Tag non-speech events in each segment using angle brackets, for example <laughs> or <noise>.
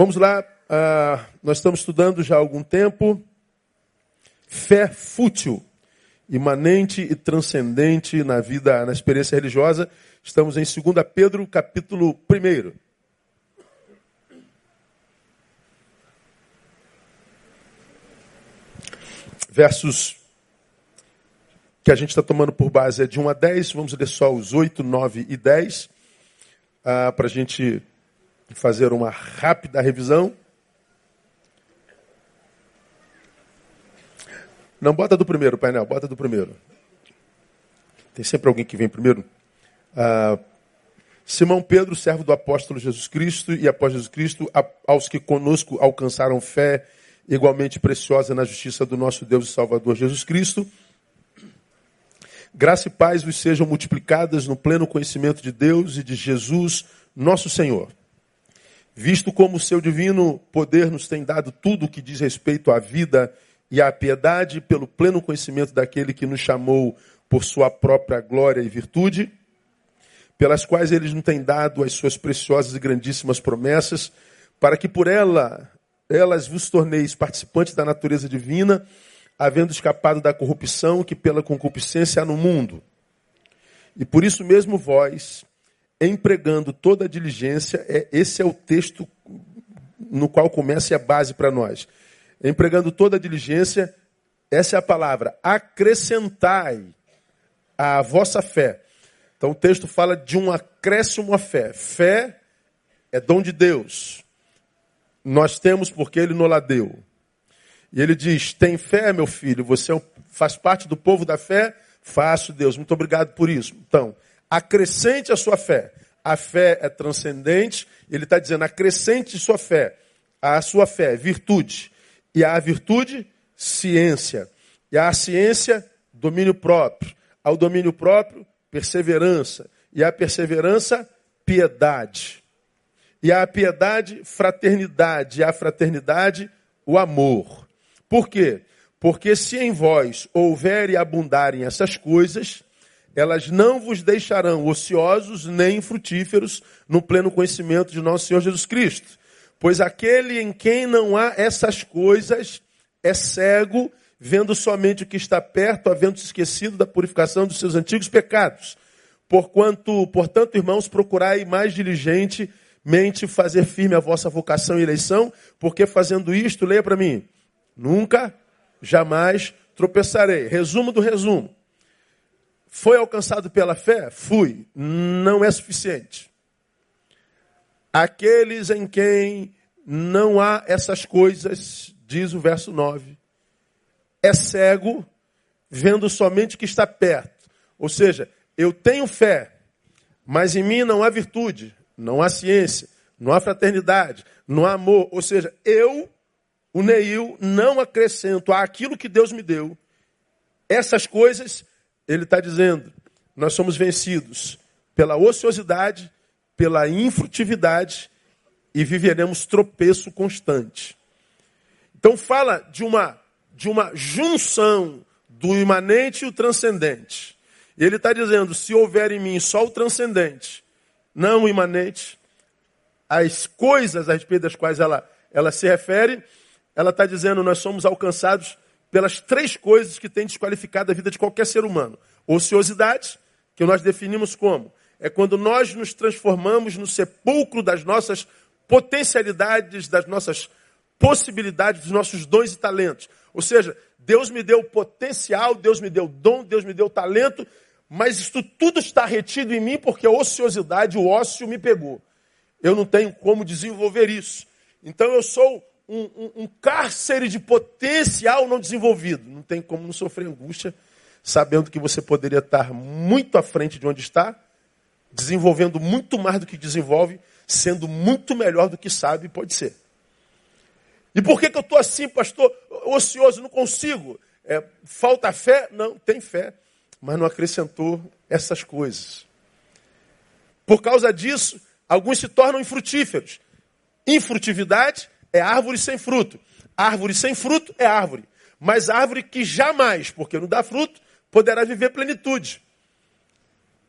Vamos lá, uh, nós estamos estudando já há algum tempo fé fútil, imanente e transcendente na vida, na experiência religiosa. Estamos em 2 Pedro, capítulo 1. Versos que a gente está tomando por base é de 1 a 10. Vamos ler só os 8, 9 e 10, uh, para a gente fazer uma rápida revisão. Não, bota do primeiro, painel, bota do primeiro. Tem sempre alguém que vem primeiro. Ah, Simão Pedro, servo do apóstolo Jesus Cristo e após Jesus Cristo, aos que conosco alcançaram fé igualmente preciosa na justiça do nosso Deus e Salvador Jesus Cristo. Graça e paz vos sejam multiplicadas no pleno conhecimento de Deus e de Jesus, nosso Senhor visto como o seu divino poder nos tem dado tudo o que diz respeito à vida e à piedade, pelo pleno conhecimento daquele que nos chamou por sua própria glória e virtude, pelas quais ele nos tem dado as suas preciosas e grandíssimas promessas, para que por ela, elas vos torneis participantes da natureza divina, havendo escapado da corrupção que pela concupiscência há no mundo. E por isso mesmo vós, empregando toda a diligência, é, esse é o texto no qual começa e é a base para nós. Empregando toda a diligência, essa é a palavra, acrescentai a vossa fé. Então o texto fala de um acréscimo à fé. Fé é dom de Deus. Nós temos porque ele nos deu. E ele diz: tem fé, meu filho, você é faz parte do povo da fé? Faço, Deus. Muito obrigado por isso. Então, acrescente a sua fé. A fé é transcendente, ele está dizendo, acrescente sua fé. A sua fé, virtude. E a virtude, ciência. E a ciência, domínio próprio. Ao domínio próprio, perseverança. E a perseverança, piedade. E a piedade, fraternidade. E a fraternidade, o amor. Por quê? Porque se em vós houver e abundarem essas coisas, elas não vos deixarão ociosos nem frutíferos no pleno conhecimento de nosso Senhor Jesus Cristo. Pois aquele em quem não há essas coisas é cego, vendo somente o que está perto, havendo se esquecido da purificação dos seus antigos pecados. Porquanto, portanto, irmãos, procurai mais diligentemente fazer firme a vossa vocação e eleição, porque fazendo isto, leia para mim, nunca, jamais tropeçarei. Resumo do resumo. Foi alcançado pela fé? Fui. Não é suficiente. Aqueles em quem não há essas coisas, diz o verso 9, é cego, vendo somente o que está perto. Ou seja, eu tenho fé, mas em mim não há virtude, não há ciência, não há fraternidade, não há amor. Ou seja, eu, o Neil, não acrescento àquilo que Deus me deu essas coisas ele está dizendo: nós somos vencidos pela ociosidade, pela infrutividade e viveremos tropeço constante. Então fala de uma de uma junção do imanente e o transcendente. Ele está dizendo: se houver em mim só o transcendente, não o imanente, as coisas a respeito das quais ela, ela se refere, ela está dizendo: nós somos alcançados pelas três coisas que têm desqualificado a vida de qualquer ser humano. Ociosidade, que nós definimos como? É quando nós nos transformamos no sepulcro das nossas potencialidades, das nossas possibilidades, dos nossos dons e talentos. Ou seja, Deus me deu potencial, Deus me deu dom, Deus me deu talento, mas isso tudo está retido em mim porque a ociosidade, o ócio me pegou. Eu não tenho como desenvolver isso. Então eu sou um, um, um cárcere de potencial não desenvolvido. Não tem como não sofrer angústia, sabendo que você poderia estar muito à frente de onde está, desenvolvendo muito mais do que desenvolve, sendo muito melhor do que sabe pode ser. E por que, que eu estou assim, pastor, ocioso, não consigo? É, falta fé? Não, tem fé, mas não acrescentou essas coisas. Por causa disso, alguns se tornam infrutíferos. Infrutividade é árvore sem fruto. Árvore sem fruto é árvore. Mas árvore que jamais, porque não dá fruto, poderá viver plenitude.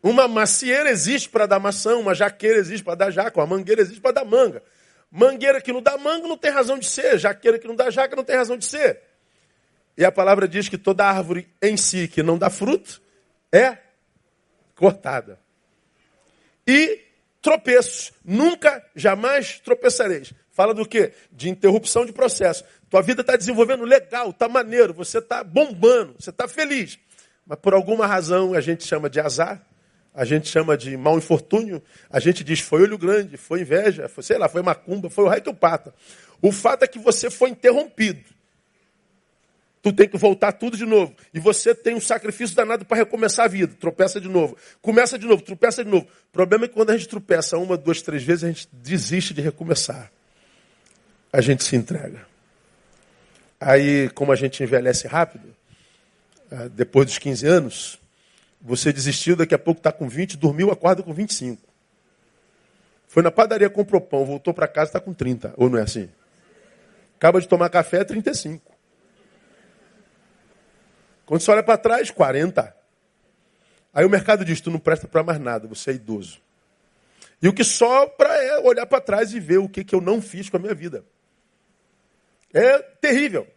Uma macieira existe para dar maçã, uma jaqueira existe para dar jaca, uma mangueira existe para dar manga. Mangueira que não dá mango não tem razão de ser. Jaqueira que não dá jaca não tem razão de ser. E a palavra diz que toda árvore em si que não dá fruto é cortada. E tropeços. Nunca, jamais tropeçareis. Fala do quê? De interrupção de processo. Tua vida está desenvolvendo legal, está maneiro, você está bombando, você está feliz. Mas por alguma razão a gente chama de azar, a gente chama de mau infortúnio, a gente diz foi olho grande, foi inveja, foi, sei lá, foi macumba, foi o raio que o pata. O fato é que você foi interrompido. Tu tem que voltar tudo de novo. E você tem um sacrifício danado para recomeçar a vida. Tropeça de novo. Começa de novo, tropeça de novo. O problema é que quando a gente tropeça uma, duas, três vezes, a gente desiste de recomeçar. A gente se entrega. Aí, como a gente envelhece rápido, ah, depois dos 15 anos, você desistiu, daqui a pouco está com 20, dormiu, acorda com 25. Foi na padaria, comprou pão, voltou para casa, está com 30. Ou não é assim? Acaba de tomar café, 35. Quando você olha para trás, 40. Aí o mercado diz: tu não presta para mais nada, você é idoso. E o que sobra é olhar para trás e ver o que, que eu não fiz com a minha vida. É terrível.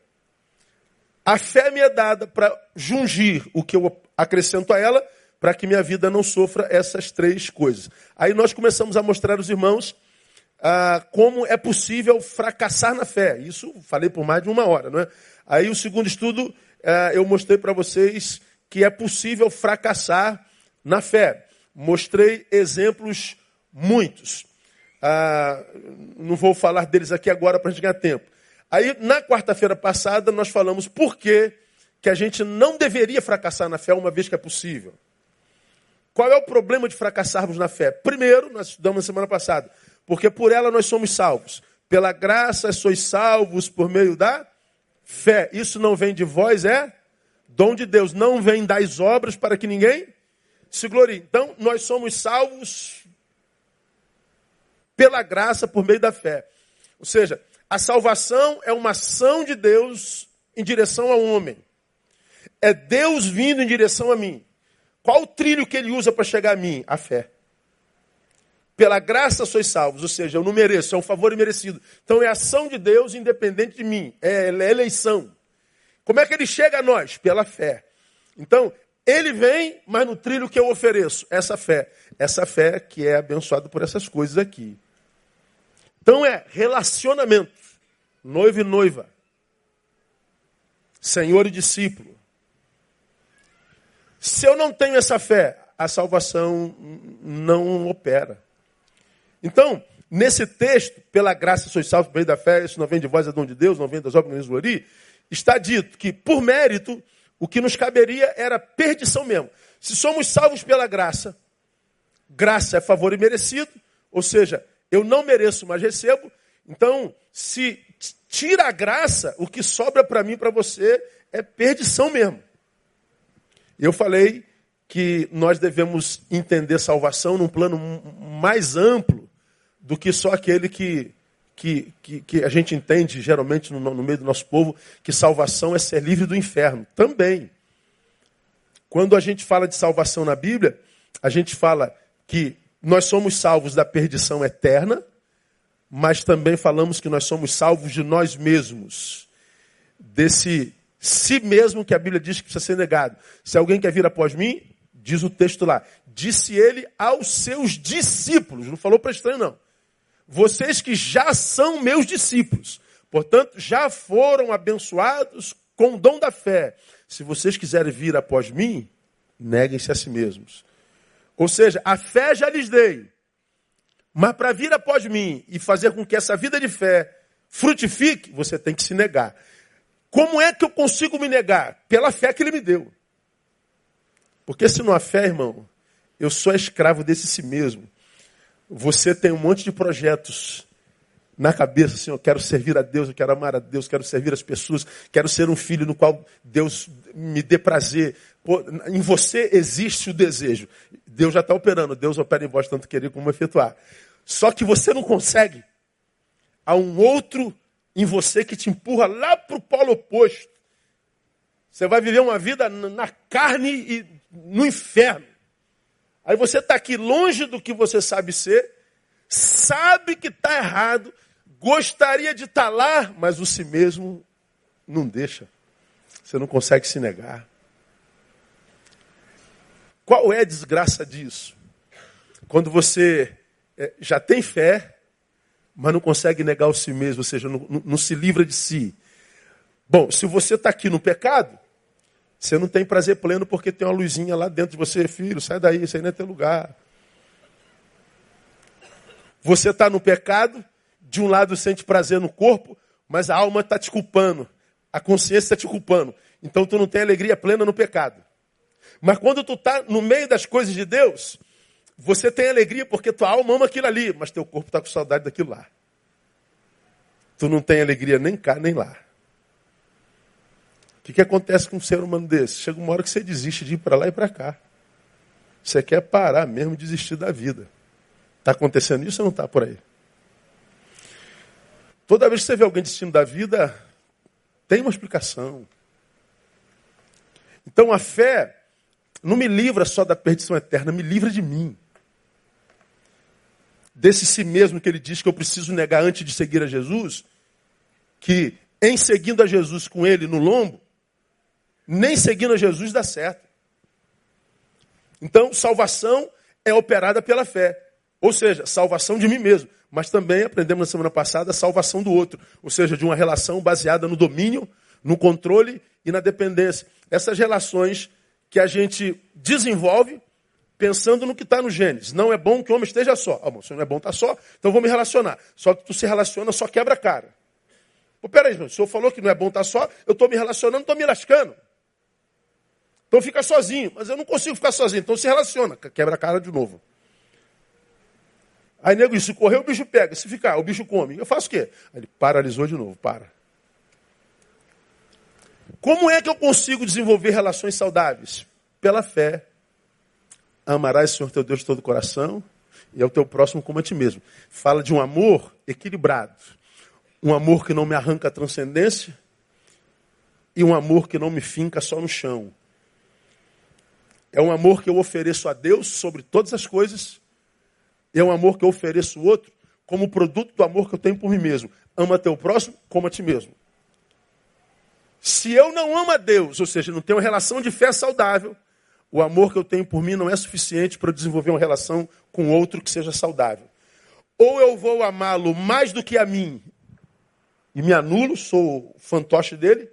A fé me é dada para jungir o que eu acrescento a ela, para que minha vida não sofra essas três coisas. Aí nós começamos a mostrar aos irmãos ah, como é possível fracassar na fé. Isso falei por mais de uma hora, não é? Aí o segundo estudo é, eu mostrei para vocês que é possível fracassar na fé. Mostrei exemplos muitos. Ah, não vou falar deles aqui agora para a gente ganhar tempo. Aí, na quarta-feira passada, nós falamos por que, que a gente não deveria fracassar na fé uma vez que é possível. Qual é o problema de fracassarmos na fé? Primeiro, nós estudamos na semana passada, porque por ela nós somos salvos. Pela graça sois salvos por meio da Fé, isso não vem de vós, é dom de Deus. Não vem das obras para que ninguém se glorie. Então, nós somos salvos pela graça, por meio da fé. Ou seja, a salvação é uma ação de Deus em direção ao homem. É Deus vindo em direção a mim. Qual o trilho que ele usa para chegar a mim? A fé. Pela graça sois salvos, ou seja, eu não mereço, é um favor imerecido. Então é ação de Deus independente de mim, é, é eleição. Como é que ele chega a nós? Pela fé. Então, ele vem, mas no trilho que eu ofereço, essa fé. Essa fé que é abençoada por essas coisas aqui. Então é relacionamento. Noivo e noiva. Senhor e discípulo. Se eu não tenho essa fé, a salvação não opera. Então, nesse texto, pela graça sois salvos por meio da fé, isso não vem de vós, é dom de Deus, não vem das obras, não gloria, está dito que, por mérito, o que nos caberia era perdição mesmo. Se somos salvos pela graça, graça é favor imerecido, ou seja, eu não mereço, mas recebo. Então, se tira a graça, o que sobra para mim para você é perdição mesmo. Eu falei que nós devemos entender salvação num plano mais amplo do que só aquele que, que, que, que a gente entende geralmente no, no meio do nosso povo, que salvação é ser livre do inferno. Também. Quando a gente fala de salvação na Bíblia, a gente fala que nós somos salvos da perdição eterna, mas também falamos que nós somos salvos de nós mesmos, desse si mesmo que a Bíblia diz que precisa ser negado. Se alguém quer vir após mim, diz o texto lá, disse ele aos seus discípulos, não falou para estranho não vocês que já são meus discípulos, portanto, já foram abençoados com o dom da fé. Se vocês quiserem vir após mim, neguem-se a si mesmos. Ou seja, a fé já lhes dei. Mas para vir após mim e fazer com que essa vida de fé frutifique, você tem que se negar. Como é que eu consigo me negar? Pela fé que ele me deu. Porque se não há fé, irmão, eu sou escravo desse si mesmo. Você tem um monte de projetos na cabeça, assim, eu quero servir a Deus, eu quero amar a Deus, quero servir as pessoas, quero ser um filho no qual Deus me dê prazer. Em você existe o desejo. Deus já está operando, Deus opera em vós tanto querer como efetuar. Só que você não consegue. Há um outro em você que te empurra lá para o polo oposto. Você vai viver uma vida na carne e no inferno. Aí você está aqui longe do que você sabe ser, sabe que está errado, gostaria de estar lá, mas o si mesmo não deixa. Você não consegue se negar. Qual é a desgraça disso? Quando você já tem fé, mas não consegue negar o si mesmo, ou seja, não, não se livra de si. Bom, se você está aqui no pecado, você não tem prazer pleno porque tem uma luzinha lá dentro de você, filho, sai daí, isso aí não é teu lugar. Você está no pecado, de um lado sente prazer no corpo, mas a alma está te culpando, a consciência está te culpando. Então tu não tem alegria plena no pecado. Mas quando tu está no meio das coisas de Deus, você tem alegria porque tua alma ama aquilo ali, mas teu corpo está com saudade daquilo lá. Tu não tem alegria nem cá nem lá. O que, que acontece com um ser humano desse? Chega uma hora que você desiste de ir para lá e para cá. Você quer parar mesmo, desistir da vida. Está acontecendo isso ou não está por aí? Toda vez que você vê alguém destino da vida, tem uma explicação. Então a fé não me livra só da perdição eterna, me livra de mim desse si mesmo que ele diz que eu preciso negar antes de seguir a Jesus, que em seguindo a Jesus com ele no lombo, nem seguindo a Jesus dá certo. Então, salvação é operada pela fé. Ou seja, salvação de mim mesmo. Mas também aprendemos na semana passada a salvação do outro. Ou seja, de uma relação baseada no domínio, no controle e na dependência. Essas relações que a gente desenvolve pensando no que está no Gênesis. Não é bom que o homem esteja só. Ah, se não é bom estar tá só, então vou me relacionar. Só que tu se relaciona, só quebra a cara. Pô, peraí, o senhor falou que não é bom estar tá só, eu estou me relacionando, estou me lascando. Então fica sozinho. Mas eu não consigo ficar sozinho, então se relaciona, quebra a cara de novo. Aí nego se correr, o bicho pega. Se ficar, o bicho come. Eu faço o quê? Aí ele paralisou de novo, para. Como é que eu consigo desenvolver relações saudáveis? Pela fé. Amarás o Senhor teu Deus de todo o coração e ao teu próximo como a ti mesmo. Fala de um amor equilibrado. Um amor que não me arranca a transcendência e um amor que não me finca só no chão. É um amor que eu ofereço a Deus sobre todas as coisas. E é um amor que eu ofereço ao outro como produto do amor que eu tenho por mim mesmo. Ama teu próximo como a ti mesmo. Se eu não amo a Deus, ou seja, não tenho uma relação de fé saudável, o amor que eu tenho por mim não é suficiente para desenvolver uma relação com outro que seja saudável. Ou eu vou amá-lo mais do que a mim e me anulo, sou fantoche dele,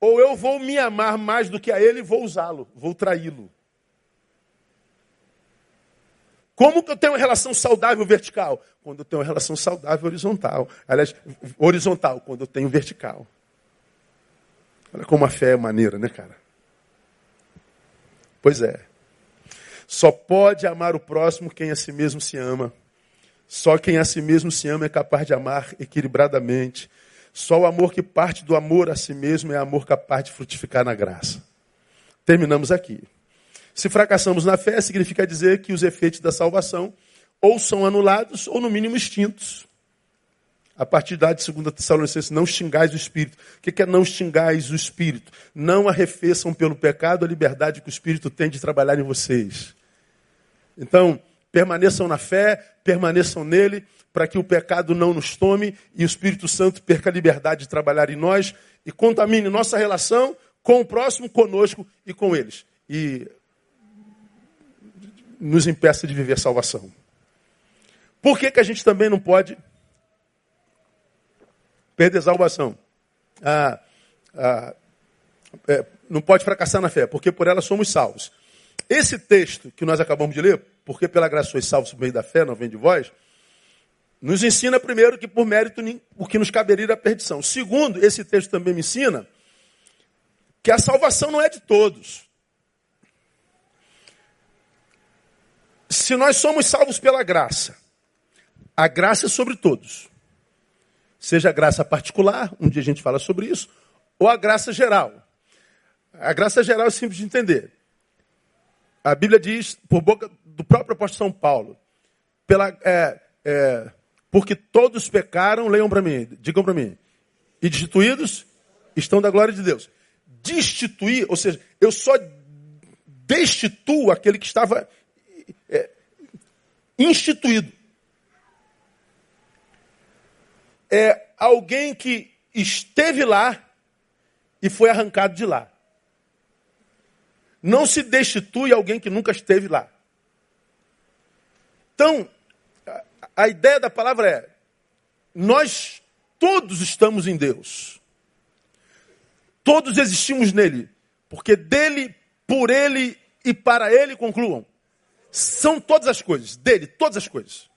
ou eu vou me amar mais do que a ele e vou usá-lo, vou traí-lo. Como que eu tenho uma relação saudável vertical? Quando eu tenho uma relação saudável horizontal. Aliás, horizontal, quando eu tenho vertical. Olha como a fé é maneira, né, cara? Pois é. Só pode amar o próximo quem a si mesmo se ama. Só quem a si mesmo se ama é capaz de amar equilibradamente. Só o amor que parte do amor a si mesmo é amor capaz de frutificar na graça. Terminamos aqui. Se fracassamos na fé, significa dizer que os efeitos da salvação ou são anulados ou, no mínimo, extintos. A partir da de 2 Tessalonicenses, não xingais o Espírito. O que é não xingais o Espírito? Não arrefeçam pelo pecado a liberdade que o Espírito tem de trabalhar em vocês. Então, permaneçam na fé, permaneçam nele, para que o pecado não nos tome e o Espírito Santo perca a liberdade de trabalhar em nós e contamine nossa relação com o próximo, conosco e com eles. E nos impeça de viver salvação. Por que, que a gente também não pode perder salvação. Ah, ah, é, não pode fracassar na fé, porque por ela somos salvos. Esse texto que nós acabamos de ler, porque pela graça sois salvos por meio da fé, não vem de vós, nos ensina primeiro que por mérito o que nos caberia a perdição. Segundo, esse texto também me ensina que a salvação não é de todos. Se nós somos salvos pela graça, a graça é sobre todos. Seja a graça particular, um dia a gente fala sobre isso, ou a graça geral. A graça geral é simples de entender. A Bíblia diz, por boca do próprio apóstolo São Paulo, pela, é, é, porque todos pecaram, leiam para mim, digam para mim, e destituídos estão da glória de Deus. Destituir, ou seja, eu só destituo aquele que estava é, instituído. É alguém que esteve lá e foi arrancado de lá. Não se destitui alguém que nunca esteve lá. Então, a ideia da palavra é: nós todos estamos em Deus. Todos existimos nele. Porque dele, por ele e para ele, concluam. São todas as coisas. Dele, todas as coisas.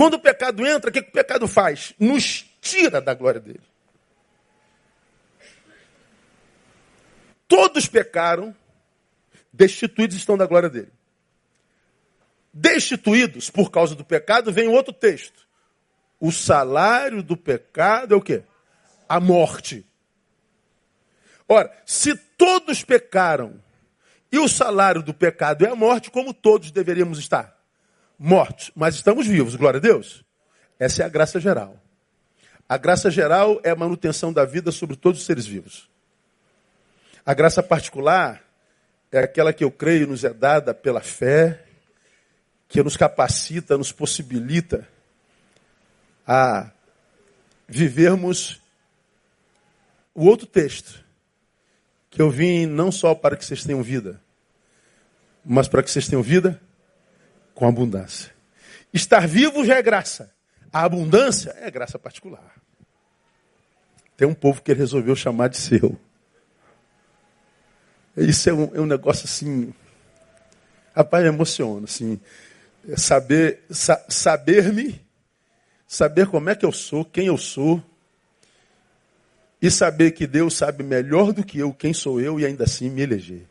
Quando o pecado entra, o que, o pecado faz? Nos tira da glória dele. Todos pecaram, destituídos estão da glória dele. Destituídos por causa do pecado, vem outro texto. O salário do pecado é o quê? A morte. Ora, se todos pecaram e o salário do pecado é a morte, como todos deveríamos estar? Mortos, mas estamos vivos, glória a Deus. Essa é a graça geral. A graça geral é a manutenção da vida sobre todos os seres vivos. A graça particular é aquela que eu creio nos é dada pela fé, que nos capacita, nos possibilita a vivermos o outro texto, que eu vim não só para que vocês tenham vida, mas para que vocês tenham vida com abundância. Estar vivo já é graça. A abundância é graça particular. Tem um povo que ele resolveu chamar de seu. Isso é um, é um negócio assim. Rapaz, emociona, assim. É saber, sa, saber-me, saber como é que eu sou, quem eu sou, e saber que Deus sabe melhor do que eu quem sou eu e ainda assim me eleger.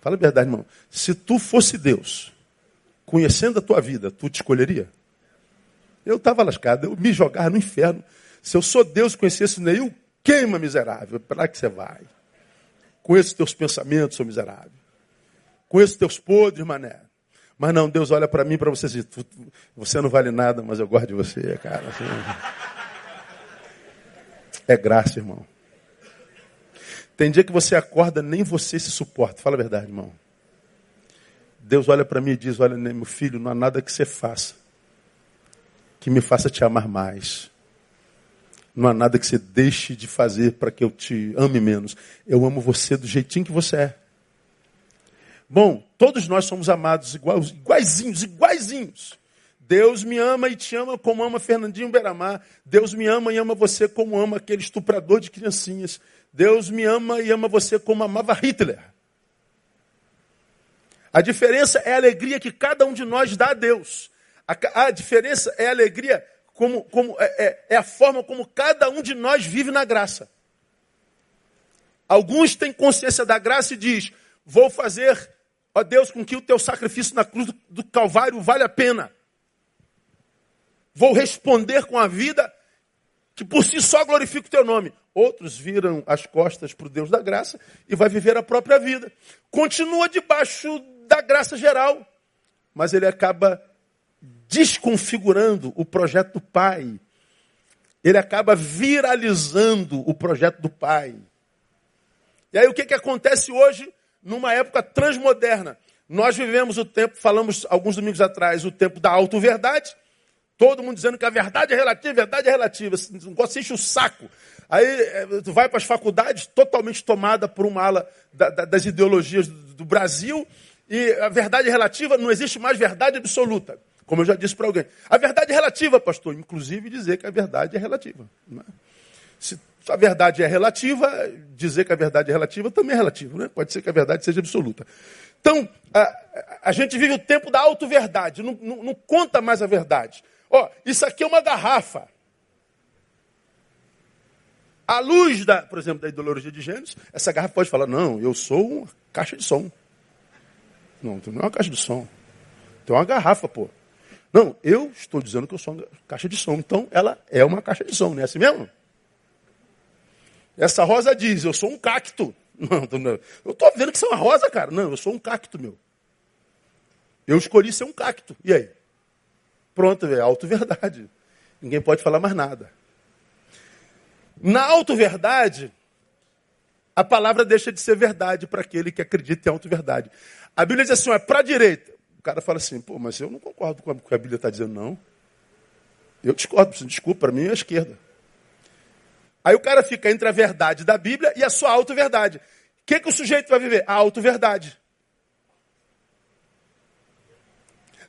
Fala a verdade, irmão. Se tu fosse Deus, conhecendo a tua vida, tu te escolheria? Eu estava lascado, eu me jogava no inferno. Se eu sou Deus, conhecesse Neil, queima miserável. Para que você vai? Conheço teus pensamentos, sou miserável. Conheço teus podres, mané. Mas não, Deus olha para mim, para você dizer, você não vale nada, mas eu gosto de você, cara. É graça, irmão. Tem dia que você acorda, nem você se suporta. Fala a verdade, irmão. Deus olha para mim e diz: Olha, meu filho, não há nada que você faça que me faça te amar mais. Não há nada que você deixe de fazer para que eu te ame menos. Eu amo você do jeitinho que você é. Bom, todos nós somos amados iguaizinhos, iguaizinhos. Deus me ama e te ama como ama Fernandinho Beramar. Deus me ama e ama você como ama aquele estuprador de criancinhas. Deus me ama e ama você como amava Hitler. A diferença é a alegria que cada um de nós dá a Deus. A, a diferença é a alegria, como, como é, é, é a forma como cada um de nós vive na graça. Alguns têm consciência da graça e diz: Vou fazer, ó Deus, com que o teu sacrifício na cruz do, do Calvário vale a pena. Vou responder com a vida que por si só glorifica o teu nome. Outros viram as costas para o Deus da graça e vai viver a própria vida. Continua debaixo da graça geral, mas ele acaba desconfigurando o projeto do Pai. Ele acaba viralizando o projeto do Pai. E aí o que, que acontece hoje, numa época transmoderna? Nós vivemos o tempo, falamos alguns domingos atrás, o tempo da auto-verdade, Todo mundo dizendo que a verdade é relativa, a verdade é relativa. Esse negócio enche o saco. Aí é, tu vai para as faculdades totalmente tomada por uma ala da, da, das ideologias do, do, Brasil e a verdade relativa, não existe mais verdade absoluta. Como eu já disse para alguém. A verdade relativa, pastor. Inclusive dizer que a verdade é relativa. É? Se a verdade é relativa, dizer que a verdade é relativa também é relativo. Né? Pode ser que a verdade seja absoluta. Então, a, a gente vive o tempo da auto-verdade, não, não, não conta mais a verdade. Ó, isso aqui é uma garrafa. À luz da, por exemplo, da ideologia de gêneros, essa garrafa pode falar: não, eu sou uma caixa de som. Não, não é uma caixa de som. É uma garrafa, pô. Não, eu estou dizendo que eu sou uma caixa de som. Então, ela é uma caixa de som, não é assim mesmo? Essa rosa diz: eu sou um cacto. <laughs> Não, não. eu estou vendo que você é uma rosa, cara. Não, eu sou um cacto, meu. Eu escolhi ser um cacto. E aí? Pronto, é auto-verdade. Ninguém pode falar mais nada. Na auto-verdade, a palavra deixa de ser verdade para aquele que acredita em auto-verdade. A Bíblia diz assim, é para a direita. O cara fala assim, pô, mas eu não concordo com o que a Bíblia está dizendo, não. Eu discordo, desculpa, para mim é a esquerda. Aí o cara fica entre a verdade da Bíblia e a sua auto-verdade. O que, que o sujeito vai viver? A auto-verdade.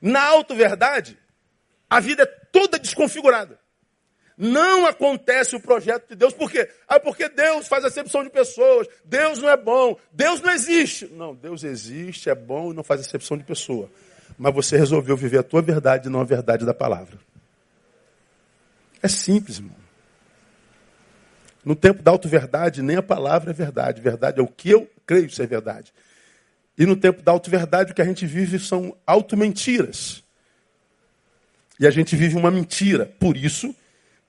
Na auto-verdade, a vida é toda desconfigurada. Não acontece o projeto de Deus. Por quê? Ah, porque Deus faz acepção de pessoas. Deus não é bom. Deus não existe. Não, Deus existe, é bom e não faz acepção de pessoa. Mas você resolveu viver a tua verdade e não a verdade da palavra. É simples, irmão. No tempo da auto-verdade, nem a palavra é verdade. Verdade é o que eu creio ser verdade. E no tempo da auto-verdade, o que a gente vive são auto-mentiras. E a gente vive uma mentira. Por isso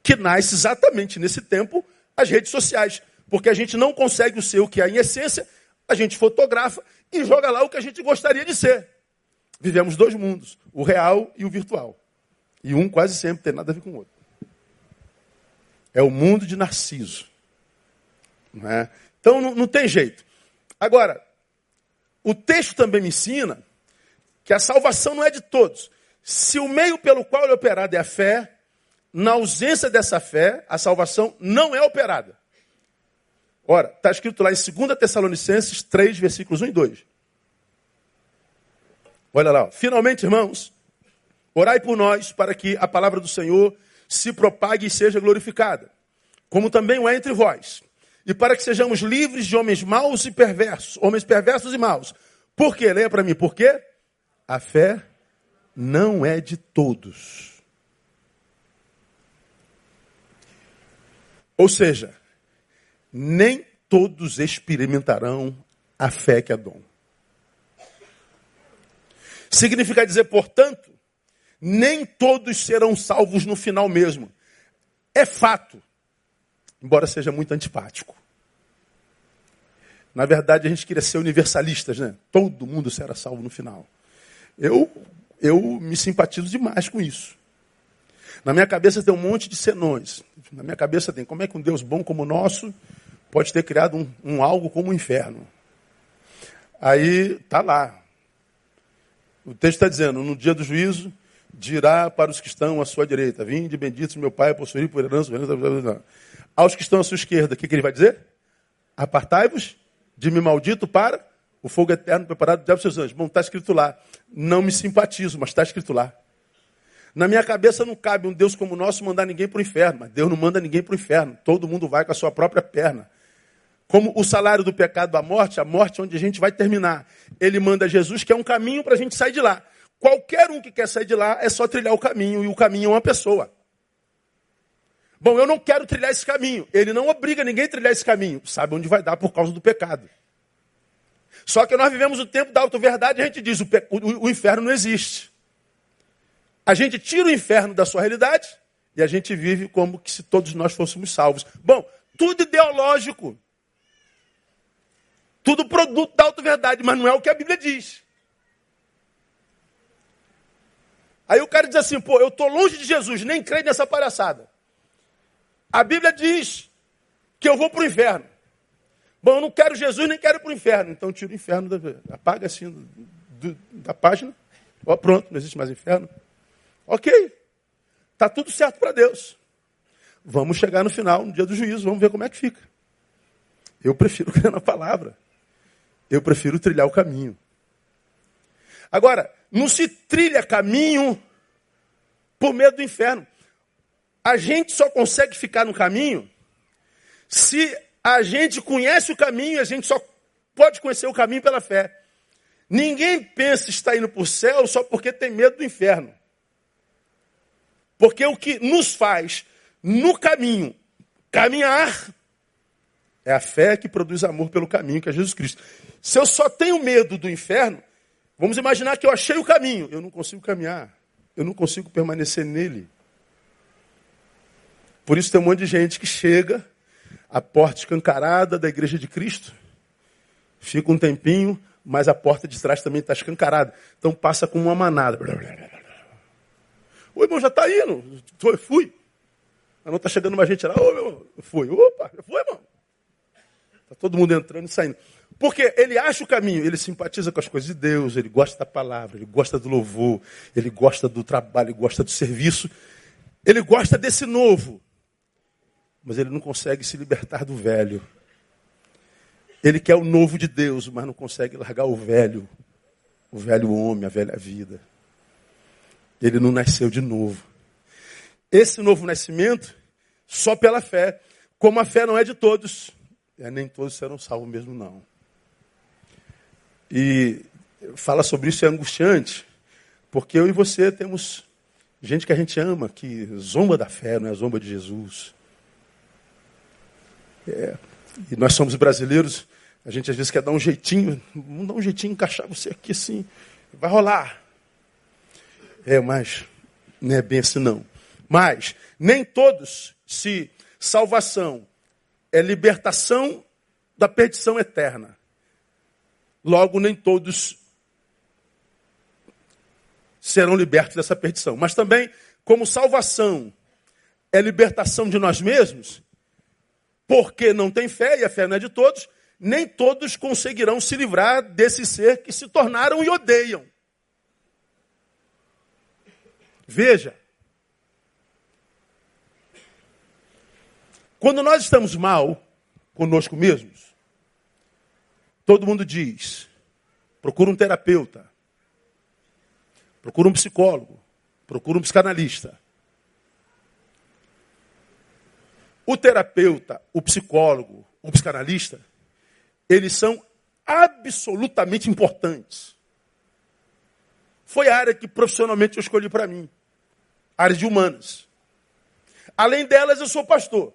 que nasce exatamente nesse tempo as redes sociais. Porque a gente não consegue ser o que é em essência, a gente fotografa e joga lá o que a gente gostaria de ser. Vivemos dois mundos, o real e o virtual. E um quase sempre tem nada a ver com o outro. É o mundo de Narciso. Não é? Então não, não tem jeito. Agora, o texto também me ensina que a salvação não é de todos. Se o meio pelo qual ele é operado é a fé, na ausência dessa fé, a salvação não é operada. Ora, está escrito lá em 2 Tessalonicenses 3, versículos 1 e 2. Olha lá. Finalmente, irmãos, orai por nós para que a palavra do Senhor se propague e seja glorificada, como também o é entre vós, e para que sejamos livres de homens maus e perversos, homens perversos e maus. Por quê? Leia para mim, por quê? A fé não é de todos. Ou seja, nem todos experimentarão a fé que é dom. Significa dizer, portanto, nem todos serão salvos no final mesmo. É fato, embora seja muito antipático. Na verdade, a gente queria ser universalistas, né? Todo mundo será salvo no final. Eu, eu me simpatizo demais com isso. Na minha cabeça tem um monte de senões. Na minha cabeça tem como é que um Deus bom como o nosso pode ter criado um, um algo como o um inferno. Aí tá lá. O texto está dizendo: no dia do juízo, dirá para os que estão à sua direita: Vinde, benditos, meu Pai, possuir por herança. Aos que estão à sua esquerda, o que, que ele vai dizer? Apartai-vos de mim maldito para o fogo eterno preparado para os seus anjos. Bom, está escrito lá. Não me simpatizo, mas está escrito lá. Na minha cabeça não cabe um Deus como o nosso mandar ninguém para o inferno, mas Deus não manda ninguém para o inferno. Todo mundo vai com a sua própria perna. Como o salário do pecado a morte, a morte é onde a gente vai terminar. Ele manda Jesus, que é um caminho para a gente sair de lá. Qualquer um que quer sair de lá é só trilhar o caminho, e o caminho é uma pessoa. Bom, eu não quero trilhar esse caminho. Ele não obriga ninguém a trilhar esse caminho. Sabe onde vai dar por causa do pecado. Só que nós vivemos o tempo da auto-verdade e a gente diz: o, o, o inferno não existe. A gente tira o inferno da sua realidade e a gente vive como se todos nós fôssemos salvos. Bom, tudo ideológico. Tudo produto da auto-verdade, mas não é o que a Bíblia diz. Aí o cara diz assim, pô, eu estou longe de Jesus, nem creio nessa palhaçada. A Bíblia diz que eu vou para o inferno. Bom, eu não quero Jesus, nem quero para o inferno. Então tira o inferno, da, apaga assim do, do, da página. Ó, pronto, não existe mais inferno. Ok. Está tudo certo para Deus. Vamos chegar no final, no dia do juízo, vamos ver como é que fica. Eu prefiro <laughs> crer na palavra. Eu prefiro trilhar o caminho. Agora, não se trilha caminho por medo do inferno. A gente só consegue ficar no caminho se a gente conhece o caminho a gente só pode conhecer o caminho pela fé. Ninguém pensa estar indo para o céu só porque tem medo do inferno. Porque o que nos faz no caminho caminhar é a fé que produz amor pelo caminho, que é Jesus Cristo. Se eu só tenho medo do inferno, vamos imaginar que eu achei o caminho, eu não consigo caminhar, eu não consigo permanecer nele. Por isso tem um monte de gente que chega à porta escancarada da igreja de Cristo, fica um tempinho, mas a porta de trás também está escancarada. Então passa como uma manada. O irmão já está indo. Foi, fui. Mas não está chegando mais gente lá. Ô, meu fui. Opa, foi, irmão. Está todo mundo entrando e saindo. Porque ele acha o caminho, ele simpatiza com as coisas de Deus, ele gosta da palavra, ele gosta do louvor, ele gosta do trabalho, ele gosta do serviço. Ele gosta desse novo, mas ele não consegue se libertar do velho. Ele quer o novo de Deus, mas não consegue largar o velho, o velho homem, a velha vida. Ele não nasceu de novo. Esse novo nascimento, só pela fé. Como a fé não é de todos, é, nem todos serão salvos mesmo, não. E fala sobre isso é angustiante, porque eu e você temos gente que a gente ama, que zomba da fé, não é zomba de Jesus. É, e nós somos brasileiros, a gente às vezes quer dar um jeitinho, vamos dar um jeitinho, encaixar você aqui assim, vai rolar. É, mas não é bem assim não. Mas nem todos, se salvação é libertação da perdição eterna, logo nem todos serão libertos dessa perdição. Mas também, como salvação é libertação de nós mesmos, porque não tem fé, e a fé não é de todos, nem todos conseguirão se livrar desse ser que se tornaram e odeiam. Veja, quando nós estamos mal conosco mesmos, todo mundo diz: procura um terapeuta, procura um psicólogo, procura um psicanalista. O terapeuta, o psicólogo, o psicanalista, eles são absolutamente importantes. Foi a área que profissionalmente eu escolhi para mim. Área de humanas. Além delas, eu sou pastor.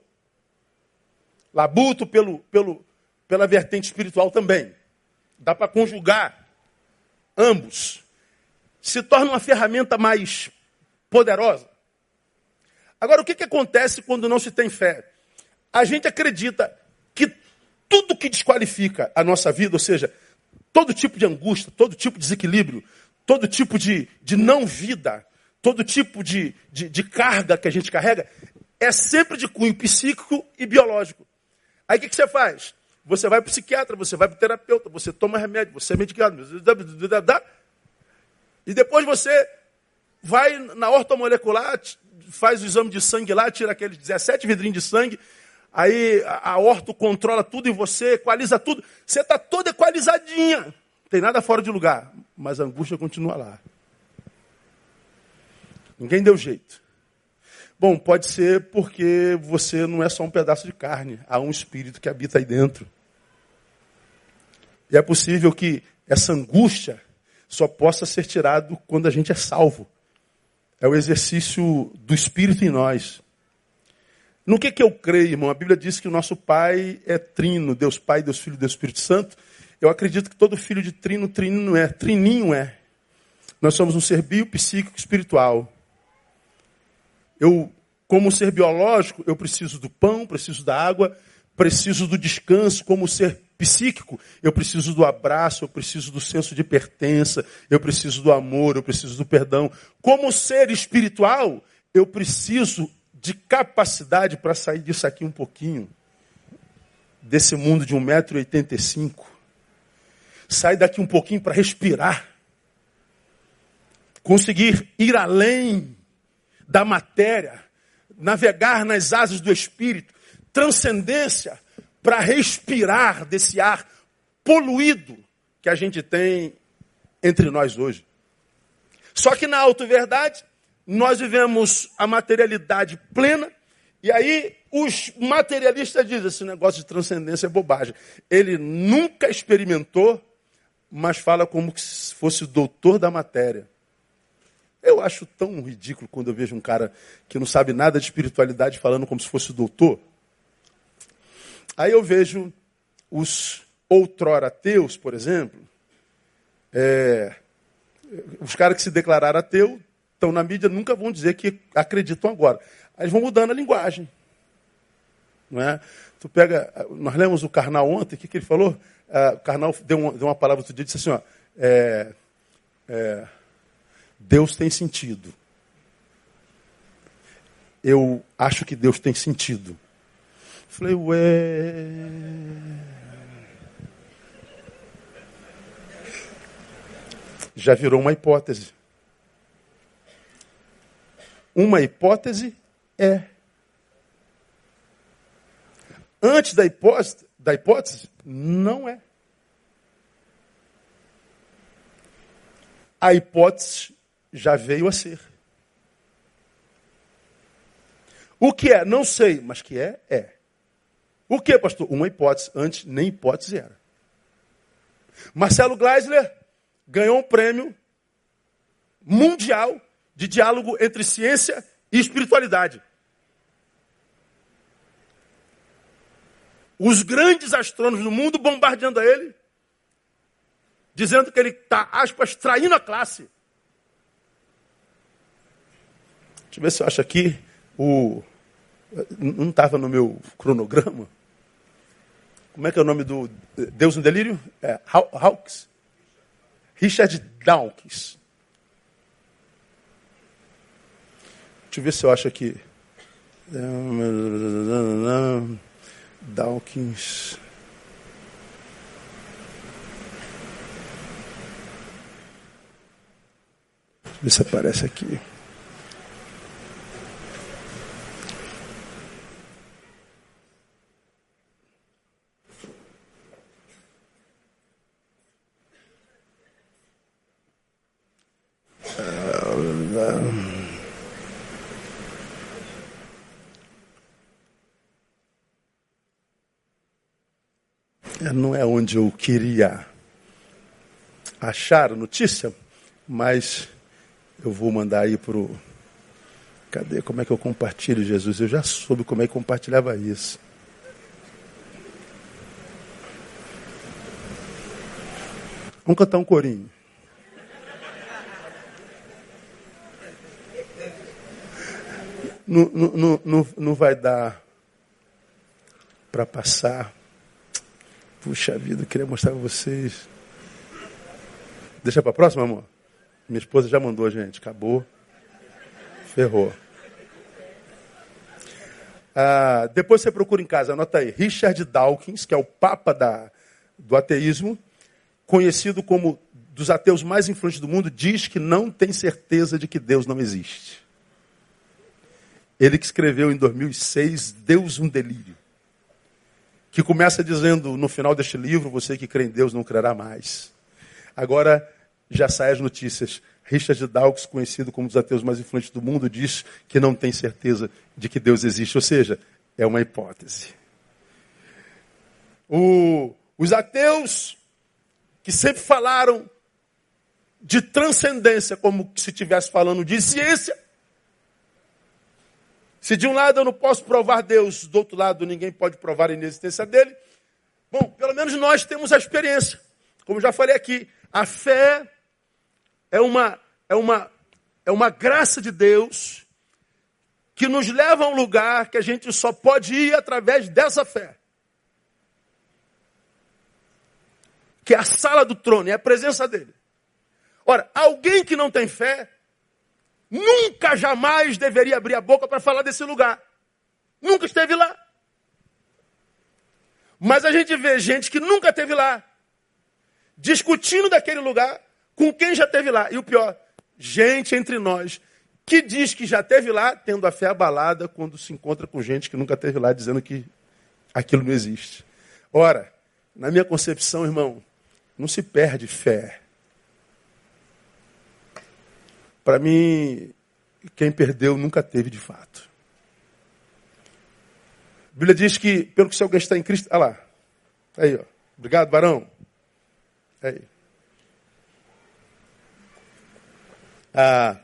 Labuto pelo, pelo, pela vertente espiritual também. Dá para conjugar ambos se torna uma ferramenta mais poderosa. Agora, o que, que acontece quando não se tem fé? A gente acredita que tudo que desqualifica a nossa vida, ou seja, todo tipo de angústia, todo tipo de desequilíbrio, todo tipo de, de não vida, todo tipo de, de, de carga que a gente carrega, é sempre de cunho psíquico e biológico. Aí o que, que você faz? Você vai para o psiquiatra, você vai para o terapeuta, você toma remédio, você é medicado, e depois você vai na ortomolecular, faz o exame de sangue lá, tira aqueles 17 vidrinhos de sangue, aí a, a orto controla tudo em você, equaliza tudo. Você está toda equalizadinha. Não tem nada fora de lugar, mas a angústia continua lá. Ninguém deu jeito. Bom, pode ser porque você não é só um pedaço de carne, há um espírito que habita aí dentro. E é possível que essa angústia só possa ser tirado quando a gente é salvo. É o exercício do Espírito em nós. No que, que eu creio, irmão? A Bíblia diz que o nosso Pai é trino, Deus Pai, Deus Filho, Deus Espírito Santo. Eu acredito que todo filho de trino, trino é, trininho é. Nós somos um ser bio, psíquico, espiritual. Eu, como ser biológico, eu preciso do pão, preciso da água, preciso do descanso, como ser psíquico, eu preciso do abraço, eu preciso do senso de pertença, eu preciso do amor, eu preciso do perdão. Como ser espiritual, eu preciso de capacidade para sair disso aqui um pouquinho, desse mundo de 1,85m. Sair daqui um pouquinho para respirar. Conseguir ir além da matéria, navegar nas asas do espírito, transcendência para respirar desse ar poluído que a gente tem entre nós hoje. Só que na auto-verdade, nós vivemos a materialidade plena, e aí os materialistas dizem: esse negócio de transcendência é bobagem. Ele nunca experimentou, mas fala como se fosse doutor da matéria. Eu acho tão ridículo quando eu vejo um cara que não sabe nada de espiritualidade falando como se fosse doutor. Aí eu vejo os outrora ateus, por exemplo, é, os caras que se declararam ateu estão na mídia, nunca vão dizer que acreditam agora. Aí vão mudando a linguagem. Não é? Tu pega, nós lemos o Karnal ontem, o que, que ele falou? Uh, o Karnal deu deu uma palavra outro dia, disse assim, ó, é, é, Deus tem sentido. Eu acho que Deus tem sentido. Falei, ué. Já virou uma hipótese. Uma hipótese É. Antes da hipótese, da hipótese, não é. A hipótese já veio a ser. O que é? Não sei, mas que é? É. O que, pastor? Uma hipótese. Antes nem hipótese era. Marcelo Gleisler ganhou um prêmio mundial de diálogo entre ciência e espiritualidade. Os grandes astrônomos do mundo bombardeando ele, dizendo que ele está, aspas, traindo a classe. Deixa eu ver se eu acho aqui o. Não estava no meu cronograma. Como é que é o nome do Deus no Delírio? É, Hawks. Richard Dawkins. Deixa eu ver se eu acho aqui. Dawkins. Deixa eu ver se aparece aqui. não é onde eu queria achar a notícia, mas eu vou mandar aí para o. Cadê? Como é que eu compartilho, Jesus? Eu já soube como é que compartilhava isso. Vamos cantar um corinho. Não, não, não, não vai dar para passar. Puxa vida, eu queria mostrar para vocês. Deixa para próxima, amor? Minha esposa já mandou, gente. Acabou. Ferrou. Ah, depois você procura em casa, anota aí. Richard Dawkins, que é o papa da, do ateísmo, conhecido como dos ateus mais influentes do mundo, diz que não tem certeza de que Deus não existe. Ele que escreveu em 2006, Deus um delírio que começa dizendo no final deste livro: Você que crê em Deus não crerá mais. Agora já saem as notícias. Richard Dawkins, conhecido como um dos ateus mais influentes do mundo, diz que não tem certeza de que Deus existe, ou seja, é uma hipótese. O, os ateus que sempre falaram de transcendência, como se estivesse falando de ciência, se de um lado eu não posso provar Deus, do outro lado ninguém pode provar a inexistência dele, bom, pelo menos nós temos a experiência. Como já falei aqui, a fé é uma, é uma, é uma graça de Deus que nos leva a um lugar que a gente só pode ir através dessa fé. Que é a sala do trono, é a presença dele. Ora, alguém que não tem fé nunca jamais deveria abrir a boca para falar desse lugar. Nunca esteve lá. Mas a gente vê gente que nunca esteve lá, discutindo daquele lugar com quem já esteve lá. E o pior, gente entre nós que diz que já esteve lá, tendo a fé abalada quando se encontra com gente que nunca esteve lá, dizendo que aquilo não existe. Ora, na minha concepção, irmão, não se perde fé. Para mim, quem perdeu nunca teve de fato. A Bíblia diz que, pelo que se alguém está em Cristo. Olha lá. Aí, ó. Obrigado, Barão. Aí. Ah,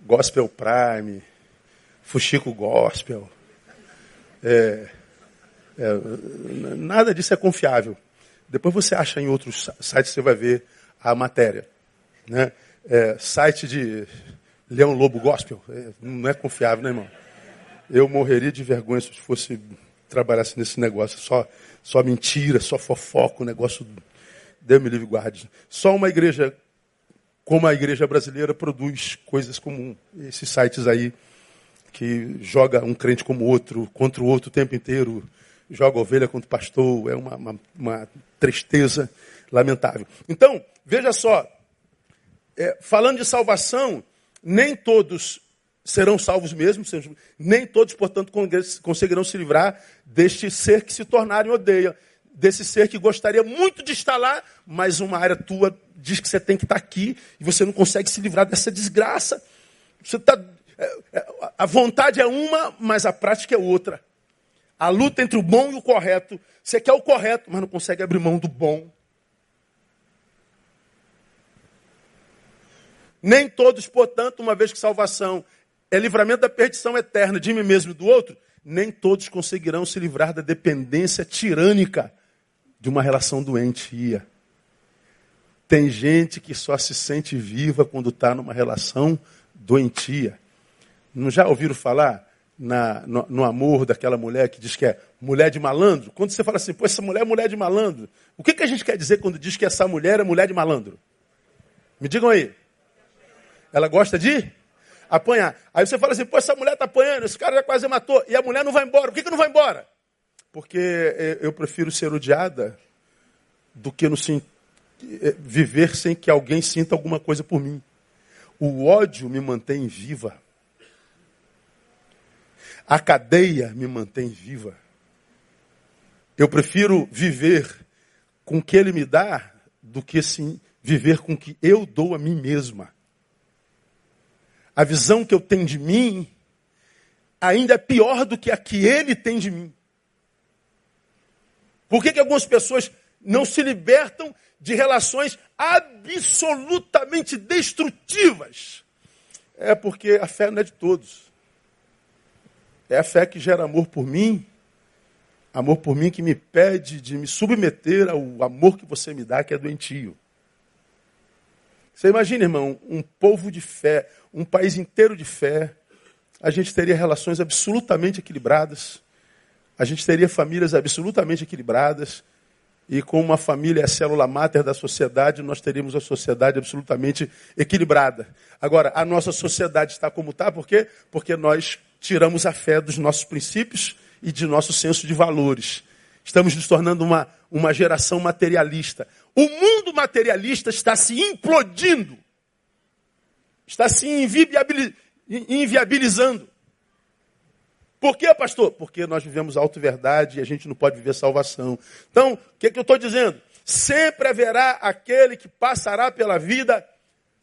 Gospel Prime, Fuxico Gospel. É, é, nada disso é confiável. Depois você acha em outros sites, você vai ver a matéria. Né? É, site de Leão Lobo Gospel. É, não é confiável, né, irmão? Eu morreria de vergonha se fosse trabalhasse nesse negócio. Só, só mentira, só fofoca, o negócio. Deus me livre guarde. Só uma igreja como a igreja brasileira produz coisas como esses sites aí que joga um crente como outro, contra o outro o tempo inteiro, joga ovelha contra o pastor, é uma, uma, uma tristeza lamentável. Então, veja só, é, falando de salvação, nem todos serão salvos mesmo, nem todos, portanto, conseguirão se livrar deste ser que se tornarem odeia, desse ser que gostaria muito de estar lá, mas uma área tua diz que você tem que estar aqui e você não consegue se livrar dessa desgraça. Você tá, é, é, a vontade é uma, mas a prática é outra. A luta entre o bom e o correto. Você quer o correto, mas não consegue abrir mão do bom. Nem todos, portanto, uma vez que salvação é livramento da perdição eterna de mim mesmo e do outro, nem todos conseguirão se livrar da dependência tirânica de uma relação doentia. Tem gente que só se sente viva quando está numa relação doentia. Não já ouviram falar na, no, no, amor daquela mulher que diz que é mulher de malandro? Quando você fala assim, pô, essa mulher é mulher de malandro. O que, que a gente quer dizer quando diz que essa mulher é mulher de malandro? Me digam aí. Ela gosta de apanhar. Aí você fala assim, pô, essa mulher está apanhando, esse cara já quase matou. E a mulher não vai embora. Por que, que não vai embora? Porque é, eu prefiro ser odiada do que no, é, viver sem que alguém sinta alguma coisa por mim. O ódio me mantém viva. A cadeia me mantém viva. Eu prefiro viver com o que ele me dá do que sim viver com o que eu dou a mim mesma. A visão que eu tenho de mim ainda é pior do que a que ele tem de mim. Por que, que algumas pessoas não se libertam de relações absolutamente destrutivas? É porque a fé não é de todos. É a fé que gera amor por mim, amor por mim que me pede de me submeter ao amor que você me dá, que é doentio. Você imagina, irmão, um povo de fé, um país inteiro de fé, a gente teria relações absolutamente equilibradas, a gente teria famílias absolutamente equilibradas, e com uma família, a célula máter da sociedade, nós teríamos a sociedade absolutamente equilibrada. Agora, a nossa sociedade está como está, por quê? Porque nós tiramos a fé dos nossos princípios e de nosso senso de valores. Estamos nos tornando uma, uma geração materialista. O mundo materialista está se implodindo, está se inviabilizando. Por quê, pastor? Porque nós vivemos auto-verdade e a gente não pode viver salvação. Então, o que, que eu estou dizendo? Sempre haverá aquele que passará pela vida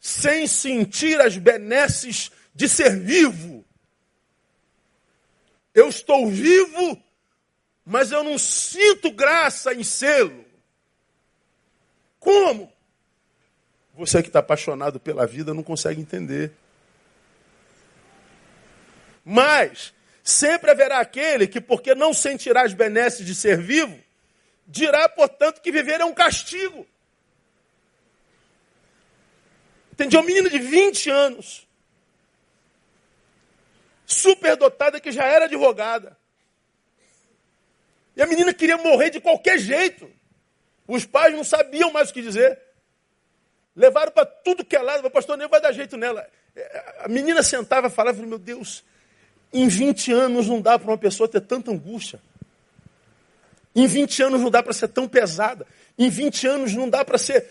sem sentir as benesses de ser vivo. Eu estou vivo, mas eu não sinto graça em sê-lo. Como? Você que está apaixonado pela vida não consegue entender. Mas Sempre haverá aquele que, porque não sentirá as benesses de ser vivo, dirá, portanto, que viver é um castigo. Entendi? Uma menina de 20 anos, superdotada, que já era advogada. E a menina queria morrer de qualquer jeito. Os pais não sabiam mais o que dizer. Levaram para tudo que é lado, o pastor nem vai dar jeito nela. A menina sentava e falava, meu Deus, em 20 anos não dá para uma pessoa ter tanta angústia. Em 20 anos não dá para ser tão pesada. Em 20 anos não dá para ser.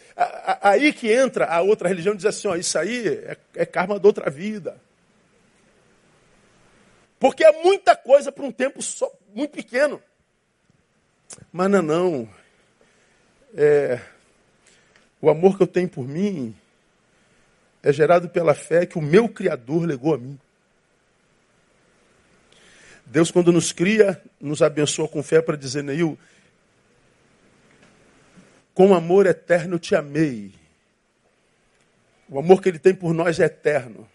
Aí que entra a outra religião e diz assim: ó, isso aí é, é karma da outra vida. Porque é muita coisa para um tempo só, muito pequeno. Mas não, não. É, o amor que eu tenho por mim é gerado pela fé que o meu Criador legou a mim. Deus, quando nos cria, nos abençoa com fé para dizer, Neil, com amor eterno te amei. O amor que ele tem por nós é eterno.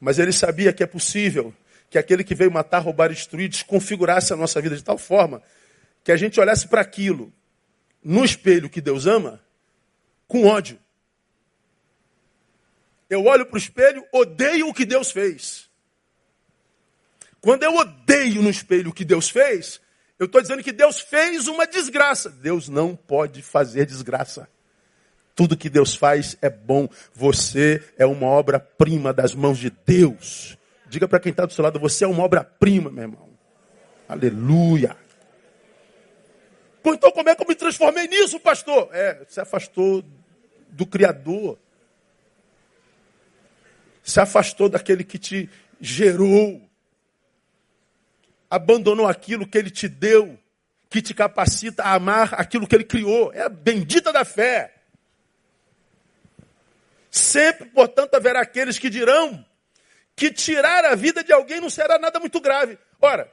Mas ele sabia que é possível que aquele que veio matar, roubar e destruir desconfigurasse a nossa vida de tal forma que a gente olhasse para aquilo no espelho que Deus ama com ódio. Eu olho para o espelho, odeio o que Deus fez. Quando eu odeio no espelho o que Deus fez, eu estou dizendo que Deus fez uma desgraça. Deus não pode fazer desgraça. Tudo que Deus faz é bom. Você é uma obra-prima das mãos de Deus. Diga para quem está do seu lado, você é uma obra-prima, meu irmão. Aleluia. Pô, então como é que eu me transformei nisso, pastor? É, se afastou do Criador. Se afastou daquele que te gerou, abandonou aquilo que ele te deu, que te capacita a amar aquilo que ele criou. É a bendita da fé. Sempre, portanto, haverá aqueles que dirão que tirar a vida de alguém não será nada muito grave. Ora,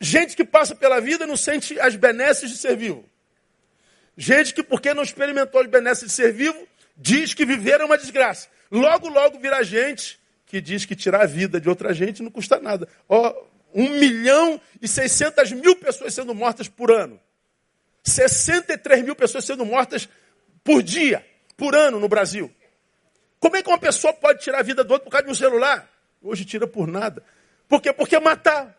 gente que passa pela vida não sente as benesses de ser vivo. Gente que, porque não experimentou as benesses de ser vivo, diz que viver é uma desgraça. Logo, logo virá gente que diz que tirar a vida de outra gente não custa nada. Ó, 1 milhão e 600 mil pessoas sendo mortas por ano. 63 mil pessoas sendo mortas por dia, por ano no Brasil. Como é que uma pessoa pode tirar a vida do outro por causa de um celular? Hoje tira por nada. Por quê? Porque matar.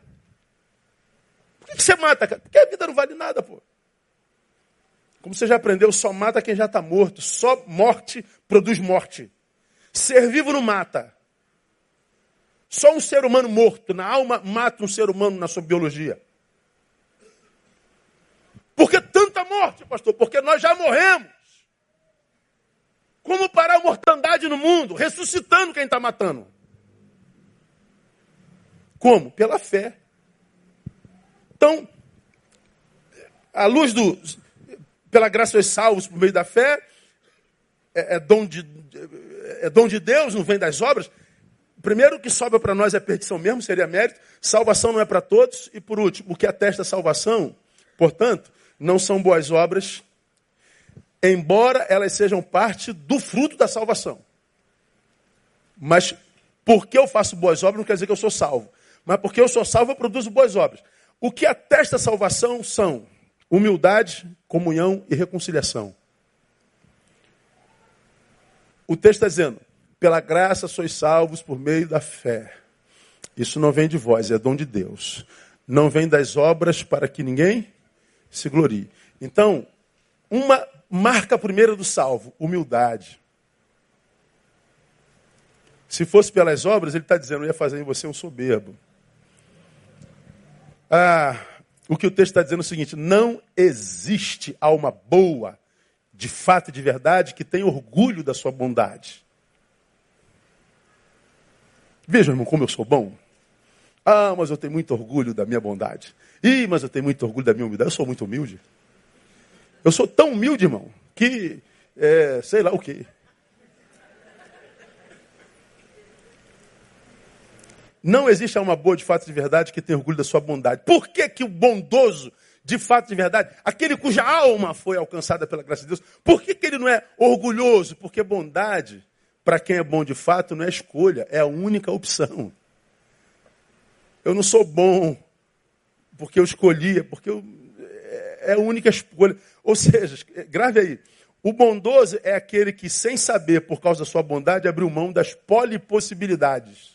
Por que você mata, cara? Porque a vida não vale nada, pô. Como você já aprendeu, só mata quem já está morto. Só morte produz morte. Ser vivo não mata. Só um ser humano morto na alma mata um ser humano na sua biologia. Por que tanta morte, pastor? Porque nós já morremos. Como parar a mortandade no mundo? Ressuscitando quem está matando. Como? Pela fé. Então, a luz do. Pela graça sois salvos por meio da fé, é, é, dom de, é dom de Deus, não vem das obras. Primeiro, o que sobra para nós é perdição mesmo, seria mérito. Salvação não é para todos. E por último, o que atesta a salvação, portanto, não são boas obras, embora elas sejam parte do fruto da salvação. Mas porque eu faço boas obras não quer dizer que eu sou salvo. Mas porque eu sou salvo, eu produzo boas obras. O que atesta a salvação são humildade, comunhão e reconciliação. O texto está dizendo: pela graça sois salvos por meio da fé. Isso não vem de vós, é dom de Deus. Não vem das obras para que ninguém se glorie. Então, uma marca primeira do salvo: humildade. Se fosse pelas obras, ele está dizendo, eu ia fazer em você um soberbo. Ah, o que o texto está dizendo é o seguinte: não existe alma boa, de fato e de verdade, que tenha orgulho da sua bondade. Veja, irmão, como eu sou bom. Ah, mas eu tenho muito orgulho da minha bondade. Ih, mas eu tenho muito orgulho da minha humildade. Eu sou muito humilde. Eu sou tão humilde, irmão, que é, sei lá o quê. Não existe uma boa de fato de verdade que tenha orgulho da sua bondade. Por que, que o bondoso, de fato de verdade, aquele cuja alma foi alcançada pela graça de Deus, por que, que ele não é orgulhoso? Porque bondade, para quem é bom de fato, não é escolha, é a única opção. Eu não sou bom porque eu escolhi, é porque eu, é a única escolha. Ou seja, grave aí. O bondoso é aquele que, sem saber, por causa da sua bondade, abriu mão das polipossibilidades.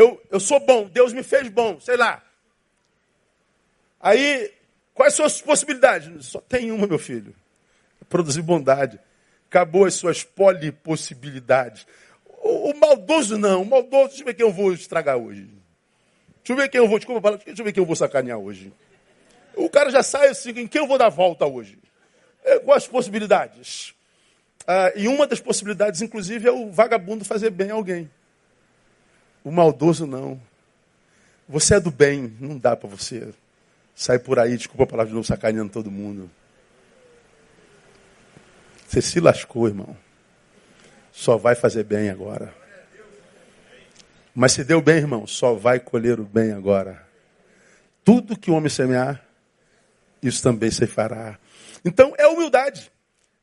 Eu, eu sou bom, Deus me fez bom, sei lá. Aí, quais são as possibilidades? Só tem uma, meu filho. Produzir bondade. Acabou as suas polipossibilidades. O, o maldoso não, o maldoso, deixa eu ver quem eu vou estragar hoje. Deixa eu ver quem eu vou, desculpa, deixa eu ver quem eu vou sacanear hoje. O cara já sai assim, em quem eu vou dar volta hoje? É, quais as possibilidades? Ah, e uma das possibilidades, inclusive, é o vagabundo fazer bem a alguém. O maldoso não. Você é do bem, não dá para você sair por aí, desculpa a palavra de novo, sacaneando todo mundo. Você se lascou, irmão. Só vai fazer bem agora. Mas se deu bem, irmão, só vai colher o bem agora. Tudo que o homem semear, isso também se fará. Então é humildade.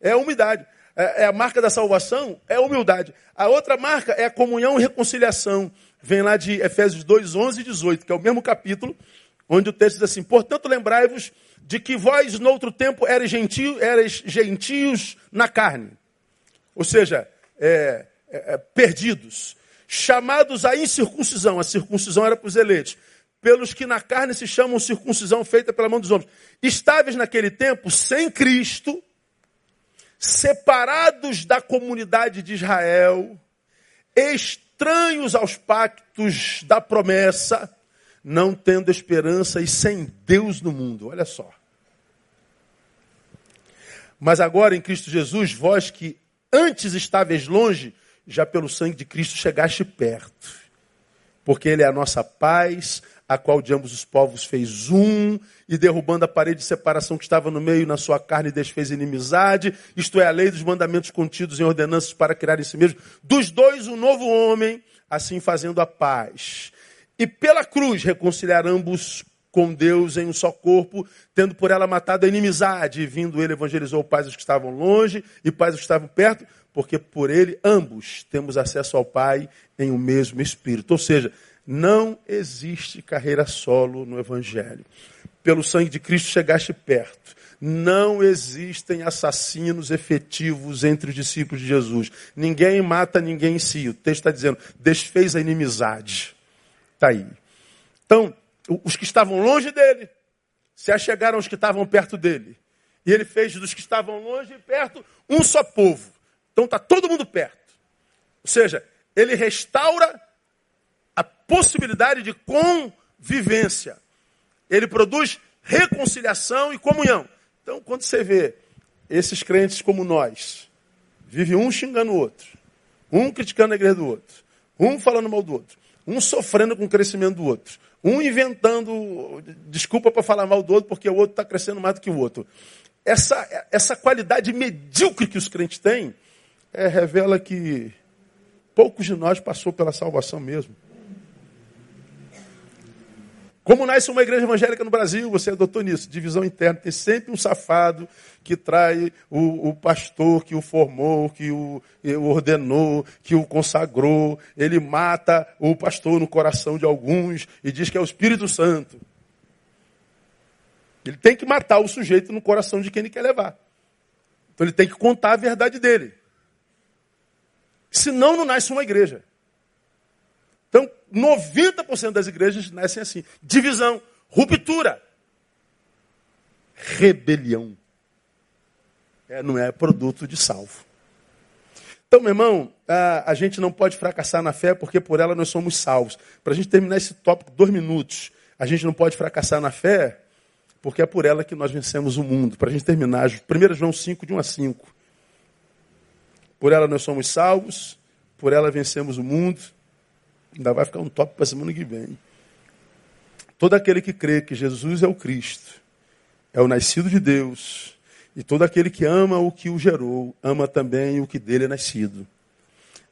É humildade. É, é a marca da salvação, é a humildade. A outra marca é a comunhão e reconciliação vem lá de Efésios 2, 11 e 18, que é o mesmo capítulo, onde o texto diz assim: Portanto, lembrai-vos de que vós, no outro tempo, erais, gentio, erais gentios na carne. Ou seja, é, é, é, perdidos, chamados à incircuncisão. A circuncisão era para os eleitos. Pelos que na carne se chamam circuncisão feita pela mão dos homens. Estáveis naquele tempo, sem Cristo, separados da comunidade de Israel, estranhos aos pactos da promessa, não tendo esperança e sem Deus no mundo. Olha só. Mas agora em Cristo Jesus, vós que antes estáveis longe, já pelo sangue de Cristo chegaste perto. Porque Ele é a nossa paz, a qual de ambos os povos fez um, e derrubando a parede de separação que estava no meio, na sua carne desfez inimizade, isto é, a lei dos mandamentos contidos em ordenanças para criar em si mesmo, dos dois um novo homem, assim fazendo a paz. E pela cruz reconciliar ambos com Deus em um só corpo, tendo por ela matado a inimizade, e vindo ele evangelizou pais os que estavam longe e pais os que estavam perto, porque por ele ambos temos acesso ao Pai em um mesmo Espírito. Ou seja, não existe carreira solo no Evangelho. Pelo sangue de Cristo chegaste perto. Não existem assassinos efetivos entre os discípulos de Jesus. Ninguém mata ninguém em si. O texto está dizendo, desfez a inimizade. Está aí. Então, os que estavam longe dele se achegaram aos que estavam perto dele. E ele fez dos que estavam longe e perto um só povo. Então está todo mundo perto. Ou seja, ele restaura possibilidade de convivência. Ele produz reconciliação e comunhão. Então, quando você vê esses crentes como nós, vive um xingando o outro, um criticando a igreja do outro, um falando mal do outro, um sofrendo com o crescimento do outro, um inventando desculpa para falar mal do outro porque o outro está crescendo mais do que o outro. Essa, essa qualidade medíocre que os crentes têm é, revela que poucos de nós passou pela salvação mesmo. Como nasce uma igreja evangélica no Brasil, você adotou nisso, divisão interna. Tem sempre um safado que trai o, o pastor que o formou, que o, o, ordenou, que o consagrou. Ele mata o pastor no coração de alguns e diz que é o Espírito Santo. Ele tem que matar o sujeito no coração de quem ele quer levar. Então ele tem que contar a verdade dele. Senão não nasce uma igreja. Então, 90% das igrejas nascem assim: divisão, ruptura, rebelião. É, não é produto de salvo. Então, meu irmão, a, a, gente não pode fracassar na fé porque por ela nós somos salvos. Para a gente terminar esse tópico, dois minutos. A gente não pode fracassar na fé porque é por ela que nós vencemos o mundo. Para a gente terminar, 1 João 5, de 1 a 5. Por ela nós somos salvos, por ela vencemos o mundo. Ainda vai ficar um top para a semana que vem. Todo aquele que crê que Jesus é o Cristo, é o nascido de Deus, e todo aquele que ama o que o gerou, ama também o que dele é nascido.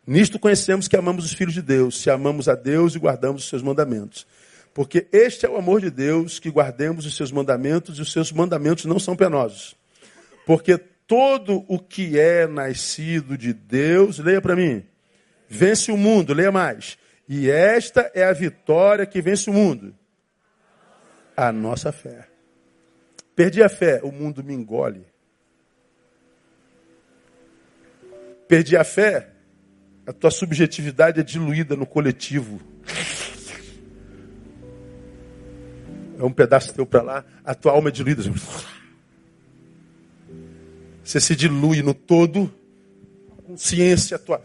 Nisto conhecemos que amamos os filhos de Deus, se amamos a Deus e guardamos os seus mandamentos. Porque este é o amor de Deus, que guardemos os seus mandamentos, e os seus mandamentos não são penosos. Porque todo o que é nascido de Deus, leia para mim, vence o mundo, leia mais. E esta é a vitória que vence o mundo. A nossa fé. Perdi a fé, o mundo me engole. Perdi a fé, a tua subjetividade é diluída no coletivo. É um pedaço teu para lá, a tua alma é diluída. Você se dilui no todo, a consciência, a tua,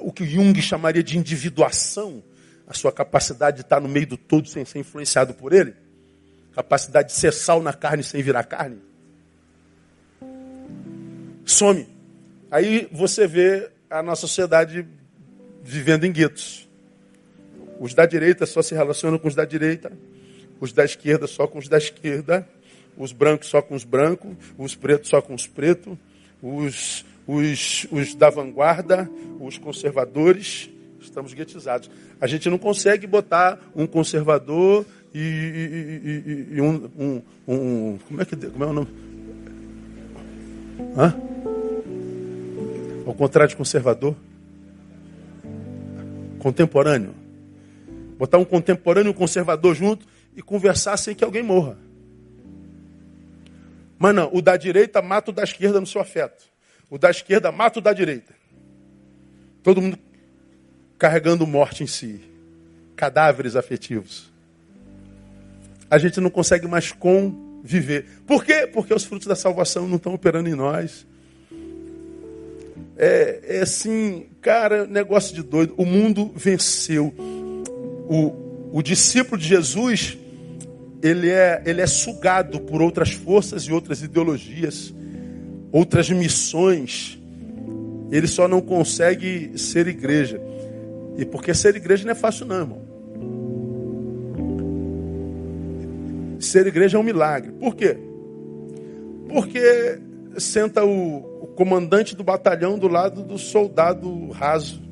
o que Jung chamaria de individuação, a sua capacidade de estar no meio do todo sem ser influenciado por ele, capacidade de ser sal na carne sem virar carne, some. Aí você vê a nossa sociedade vivendo em guetos. Os da direita só se relacionam com os da direita, os da esquerda só com os da esquerda, os brancos só com os brancos, os pretos só com os pretos, os os, os da vanguarda, os conservadores, estamos guetizados. A gente não consegue botar um conservador e, e, e, e um, um, um, Como é que como é o nome? Hã? Ao contrário de conservador? Contemporâneo. Botar um contemporâneo e um conservador junto e conversar sem que alguém morra. Mas não, o da direita mata o da esquerda no seu afeto. O da esquerda mata o da direita. Todo mundo carregando morte em si. Cadáveres afetivos. A gente não consegue mais conviver. Por quê? Porque os frutos da salvação não estão operando em nós. É, é assim, cara, negócio de doido. O mundo venceu. O, o discípulo de Jesus, ele é, ele é sugado por outras forças e outras ideologias outras missões. ele só não consegue ser igreja. E porque ser igreja não é fácil, não, irmão. Ser igreja é um milagre. Por quê? Porque senta o, o comandante do batalhão do lado do soldado raso.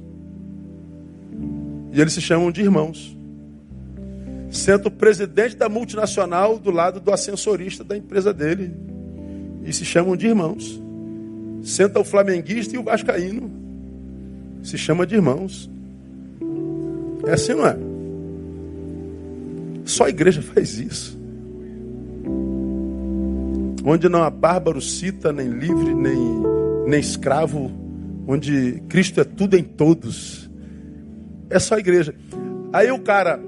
E eles se chamam de irmãos. Senta o presidente da multinacional do lado do ascensorista da empresa dele. E se chamam de irmãos. Senta o flamenguista e o vascaíno. Se chama de irmãos. É assim, não é? Só a igreja <laughs> faz isso. Onde não há bárbaro cita, nem livre, nem, nem escravo. Onde Cristo é tudo em todos. É só a igreja. Aí o cara,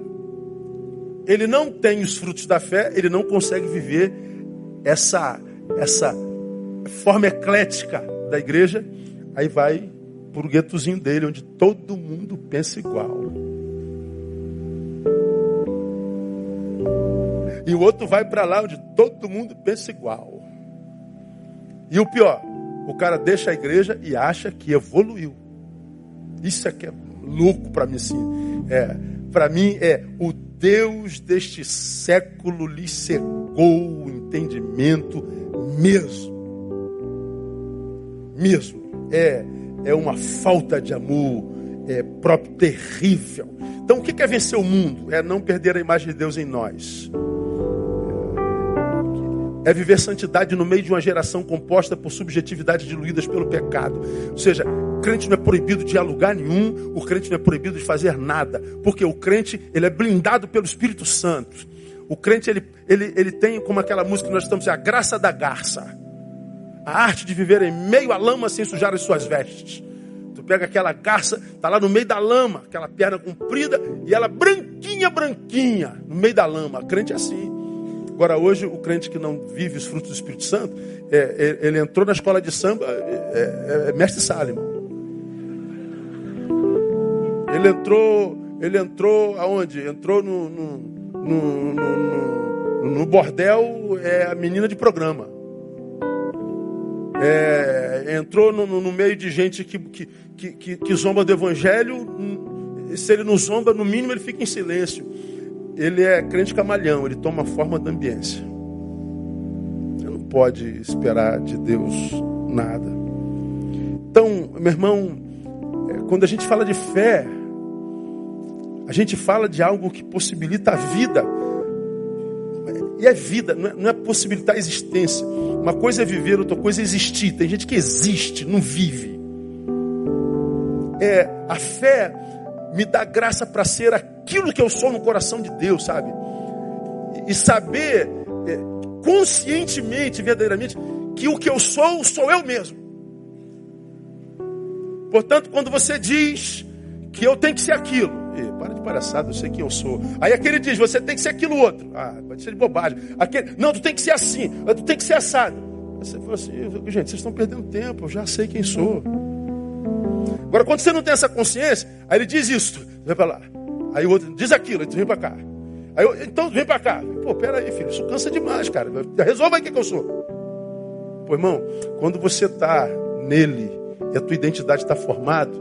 ele não tem os frutos da fé, ele não consegue viver essa, essa forma eclética da igreja. Aí vai para o guetozinho dele, onde todo mundo pensa igual. E o outro vai para lá onde todo mundo pensa igual. E o pior, o cara deixa a igreja e acha que evoluiu. Isso é que é louco para mim assim. É, para mim é o Deus deste século lhe cegou o entendimento mesmo. Mesmo. É é uma falta de amor é próprio terrível. Então o que é vencer o mundo? É não perder a imagem de Deus em nós. É viver santidade no meio de uma geração composta por subjetividades diluídas pelo pecado. Ou seja, crente não é proibido de alugar nenhum, o crente não é proibido de fazer nada, porque o crente ele é blindado pelo Espírito Santo. O crente ele, ele, ele tem, como aquela música que nós estamos a graça da garça. A arte de viver em meio à lama sem sujar as suas vestes. Tu pega aquela garça, tá lá no meio da lama, aquela perna comprida e ela branquinha, branquinha, no meio da lama. O crente é assim. Agora, hoje, o crente que não vive os frutos do Espírito Santo, é, é, ele entrou na escola de samba, é, é, é mestre Salomão. Ele entrou, ele entrou aonde? Entrou no, no, no, no, no bordel, é a menina de programa. É, entrou no, no, meio de gente que, que, que, que, zomba do evangelho. Se ele não zomba, no mínimo ele fica em silêncio ele é crente camalhão, ele toma forma da ambiência. Você não pode esperar de Deus nada. Então, meu irmão, é, quando a gente fala de fé, a gente fala de algo que possibilita a vida. E é vida, não é, não é possibilitar a existência. Uma coisa é viver, outra coisa é existir. Tem gente que existe, não vive. É, a fé me dá graça para ser aquilo que eu sou no coração de Deus, sabe? E saber é, conscientemente, verdadeiramente, que o que eu sou, sou eu mesmo. Portanto, quando você diz que eu tenho que ser aquilo, para de palhaçada, eu sei quem eu sou. Aí aquele diz, você tem que ser aquilo outro. Ah, pode ser de bobagem. Aquele, não, tu tem que ser assim, tu tem que ser assado. Você fala assim, gente, vocês estão perdendo tempo, eu já sei quem sou. Agora, quando você não tem essa consciência, aí ele diz isso, vem para lá. Aí o outro diz aquilo, aí tu vem para cá. Aí eu, então vem para cá. Pô, pera aí, filho, isso cansa demais, cara. Resolva aí o que, que eu sou. Pô, irmão, quando você está nele e a tua identidade está formada,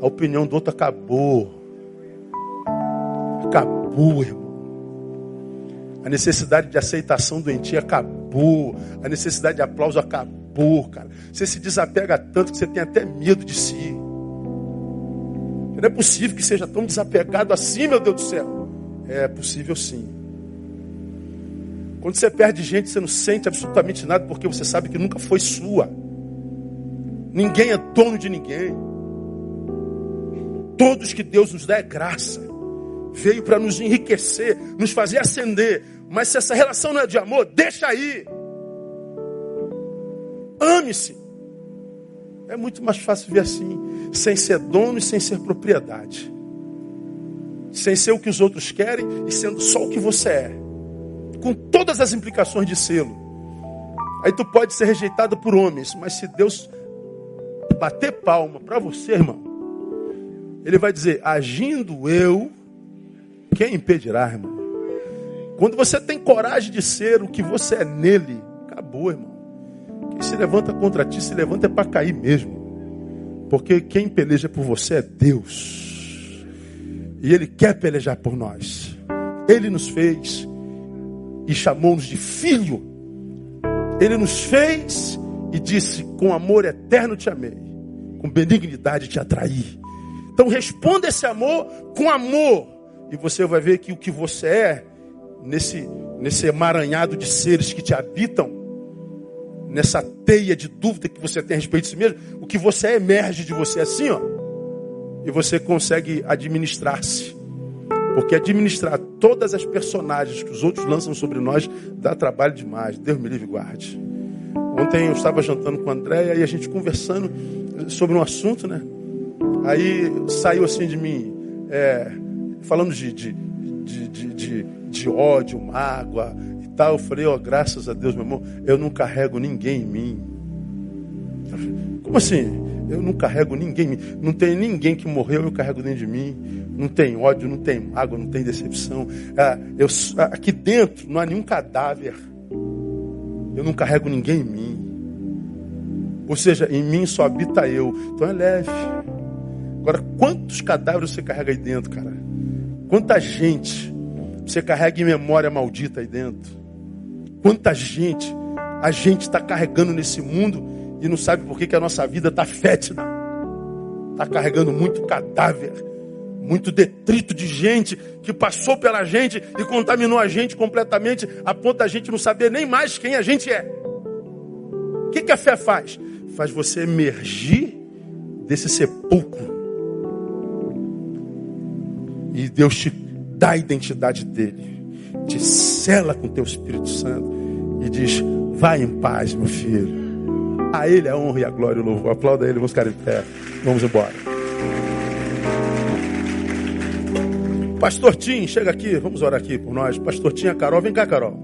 a opinião do outro acabou. Acabou, irmão. A necessidade de aceitação doentia acabou. A necessidade de aplauso acabou, cara. Você se desapega tanto que você tem até medo de si. Não é possível que seja tão desapegado assim, meu Deus do céu. É possível sim. Quando você perde gente, você não sente absolutamente nada, porque você sabe que nunca foi sua. Ninguém é dono de ninguém. Todos que Deus nos dá é graça. Veio para nos enriquecer, nos fazer ascender. Mas se essa relação não é de amor, deixa aí. Ame-se. É muito mais fácil ver assim, sem ser dono e sem ser propriedade. Sem ser o que os outros querem e sendo só o que você é. Com todas as implicações de selo. Aí tu pode ser rejeitado por homens, mas se Deus bater palma para você, irmão, ele vai dizer: agindo eu, quem impedirá, irmão? Quando você tem coragem de ser o que você é nele, acabou, irmão. Quem se levanta contra ti, se levanta é para cair mesmo. Porque quem peleja por você é Deus. E Ele quer pelejar por nós. Ele nos fez e chamou-nos de filho. Ele nos fez e disse: Com amor eterno te amei, com benignidade te atraí. Então responda esse amor com amor, e você vai ver que o que você é, nesse, nesse emaranhado de seres que te habitam, nessa teia de dúvida que você tem a respeito de si mesmo, o que você é emerge de você assim, ó, e você consegue administrar-se. Porque administrar todas as personagens que os outros lançam sobre nós dá trabalho demais. Deus me livre e guarde. Ontem eu estava jantando com a Andréia e a gente conversando sobre um assunto, né? Aí saiu assim de mim, é, falando de, de, de, de, de ódio, mágoa e tal. Eu falei, ó, graças a Deus, meu irmão, eu não carrego ninguém em mim. Como assim? Eu não carrego ninguém. Não tem ninguém que morreu, eu carrego dentro de mim. Não tem ódio, não tem mágoa, não tem decepção. Ah, eu, aqui dentro não há nenhum cadáver. Eu não carrego ninguém em mim. Ou seja, em mim só habita eu. Então é leve. Agora, quantos cadáveres você carrega aí dentro, cara? Quanta gente você carrega em memória maldita aí dentro? Quanta gente a gente está carregando nesse mundo e não sabe por que, que a nossa vida está fétida. Está carregando muito cadáver, muito detrito de gente que passou pela gente e contaminou a gente completamente, a ponto da gente não saber nem mais quem a gente é. O que, que a fé faz? Faz você emergir desse sepulcro. E Deus te dá a identidade dele, te cela com teu Espírito Santo e diz: vai em paz, meu filho. A Ele a honra e a glória e o louvor. Aplauda Ele, vamos ficar em pé. Vamos embora. Pastor Tim, chega aqui, vamos orar aqui por nós. Pastor Tim, a Carol, vem cá, Carol.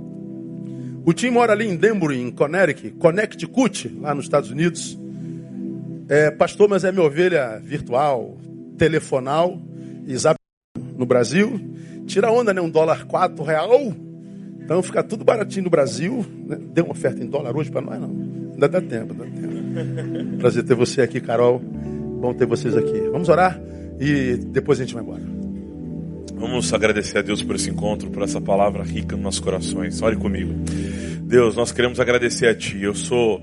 O Tim mora ali em Denbury, em Connecticut, Connecticut, lá nos Estados Unidos. É, pastor, mas é minha ovelha virtual, telefonal, Isabel no Brasil. Tira onda, né? Um dólar quatro real. Então fica tudo baratinho no Brasil. Né? Deu uma oferta em dólar hoje para nós, não. Ainda dá tempo, dá tempo. Prazer ter você aqui, Carol. Bom ter vocês aqui. Vamos orar e depois a gente vai embora. Vamos agradecer a Deus por esse encontro, por essa palavra rica nos nossos corações. Ore comigo. Deus, nós queremos agradecer a Ti. Eu sou.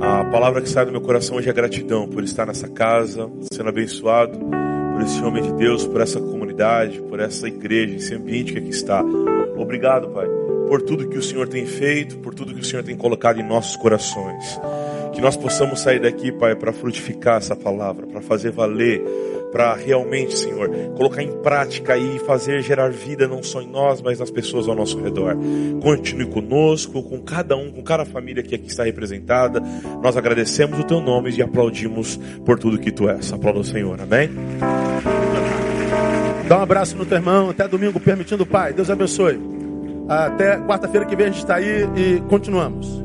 A palavra que sai do meu coração hoje é gratidão por estar nessa casa, sendo abençoado por esse homem de Deus, por essa comunidade, por essa igreja, esse ambiente que aqui está. Obrigado, Pai por tudo que o Senhor tem feito, por tudo que o Senhor tem colocado em nossos corações. Que nós possamos sair daqui, Pai, para frutificar essa palavra, para fazer valer, para realmente, Senhor, colocar em prática e fazer gerar vida não só em nós, mas nas pessoas ao nosso redor. Continue conosco, com cada um, com cada família que aqui está representada. Nós agradecemos o Teu nome e aplaudimos por tudo que Tu és. Aplauda o Senhor, amém? Dá um abraço no teu irmão, até domingo, permitindo o Pai. Deus abençoe. Até quarta-feira que vem a gente está aí e continuamos.